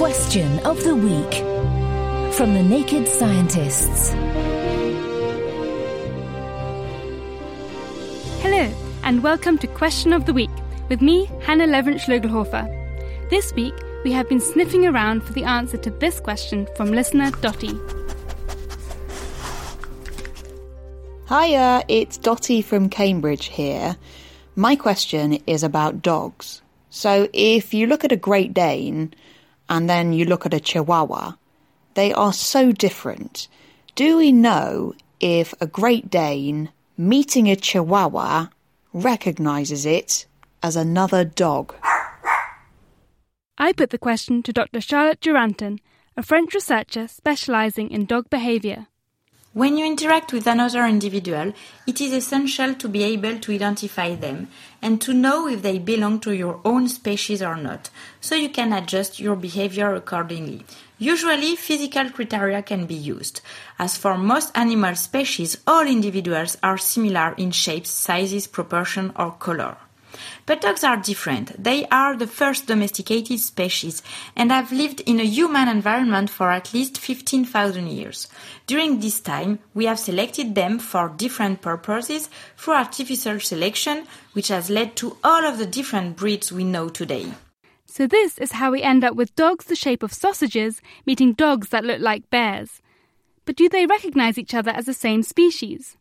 Question of the Week from the Naked Scientists. Hello, and welcome to Question of the Week with me, Hannah Laeverenz Schlogelhofer. This week, we have been sniffing around for the answer to this question from listener Dottie. Hiya, it's Dottie from Cambridge here. My question is about dogs. So if you look at a Great Dane and then you look at a Chihuahua, they are so different. Do we know if a Great Dane meeting a Chihuahua recognizes it as another dog? I put the question to Dr. Charlotte Duranton, a French researcher specializing in dog behavior. When you interact with another individual, it is essential to be able to identify them and to know if they belong to your own species or not, so you can adjust your behavior accordingly. Usually, physical criteria can be used. As for most animal species, all individuals are similar in shapes, sizes, proportion, or color. But dogs are different. They are the first domesticated species and have lived in a human environment for at least 15,000 years. During this time, we have selected them for different purposes through artificial selection, which has led to all of the different breeds we know today. So, this is how we end up with dogs the shape of sausages meeting dogs that look like bears. But do they recognize each other as the same species?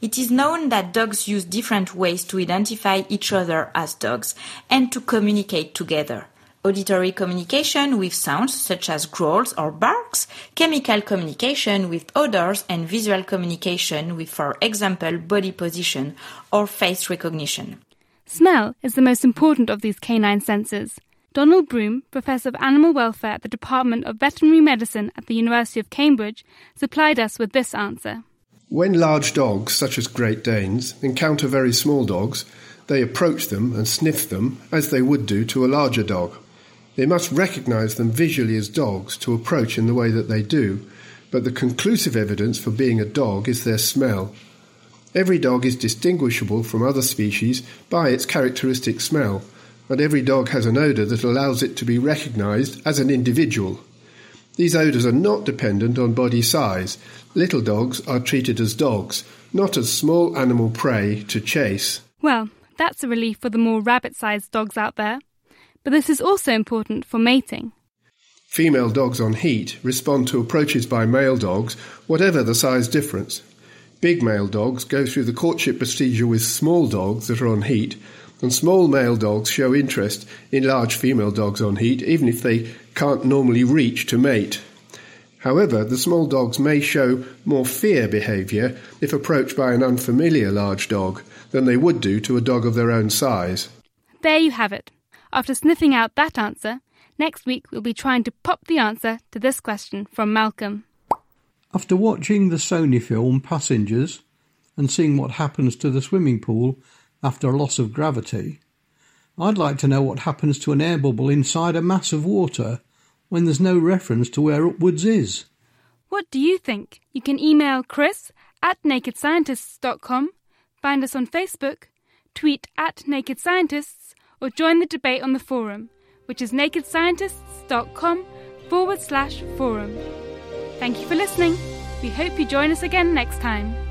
It is known that dogs use different ways to identify each other as dogs and to communicate together. Auditory communication with sounds such as growls or barks, chemical communication with odors, and visual communication with, for example, body position or face recognition. Smell is the most important of these canine senses. Donald Broom, Professor of Animal Welfare at the Department of Veterinary Medicine at the University of Cambridge, supplied us with this answer. When large dogs, such as Great Danes, encounter very small dogs, they approach them and sniff them as they would do to a larger dog. They must recognize them visually as dogs to approach in the way that they do, but the conclusive evidence for being a dog is their smell. Every dog is distinguishable from other species by its characteristic smell, and every dog has an odour that allows it to be recognized as an individual. These odours are not dependent on body size. Little dogs are treated as dogs, not as small animal prey to chase. Well, that's a relief for the more rabbit sized dogs out there. But this is also important for mating. Female dogs on heat respond to approaches by male dogs, whatever the size difference. Big male dogs go through the courtship procedure with small dogs that are on heat, and small male dogs show interest in large female dogs on heat, even if they can't normally reach to mate. However, the small dogs may show more fear behaviour if approached by an unfamiliar large dog than they would do to a dog of their own size. There you have it. After sniffing out that answer, next week we'll be trying to pop the answer to this question from Malcolm. After watching the Sony film Passengers and seeing what happens to the swimming pool after a loss of gravity, I'd like to know what happens to an air bubble inside a mass of water when there's no reference to where upwards is. What do you think? You can email chris at nakedscientists.com, find us on Facebook, tweet at Naked Scientists, or join the debate on the forum, which is nakedscientists.com forward slash forum. Thank you for listening. We hope you join us again next time.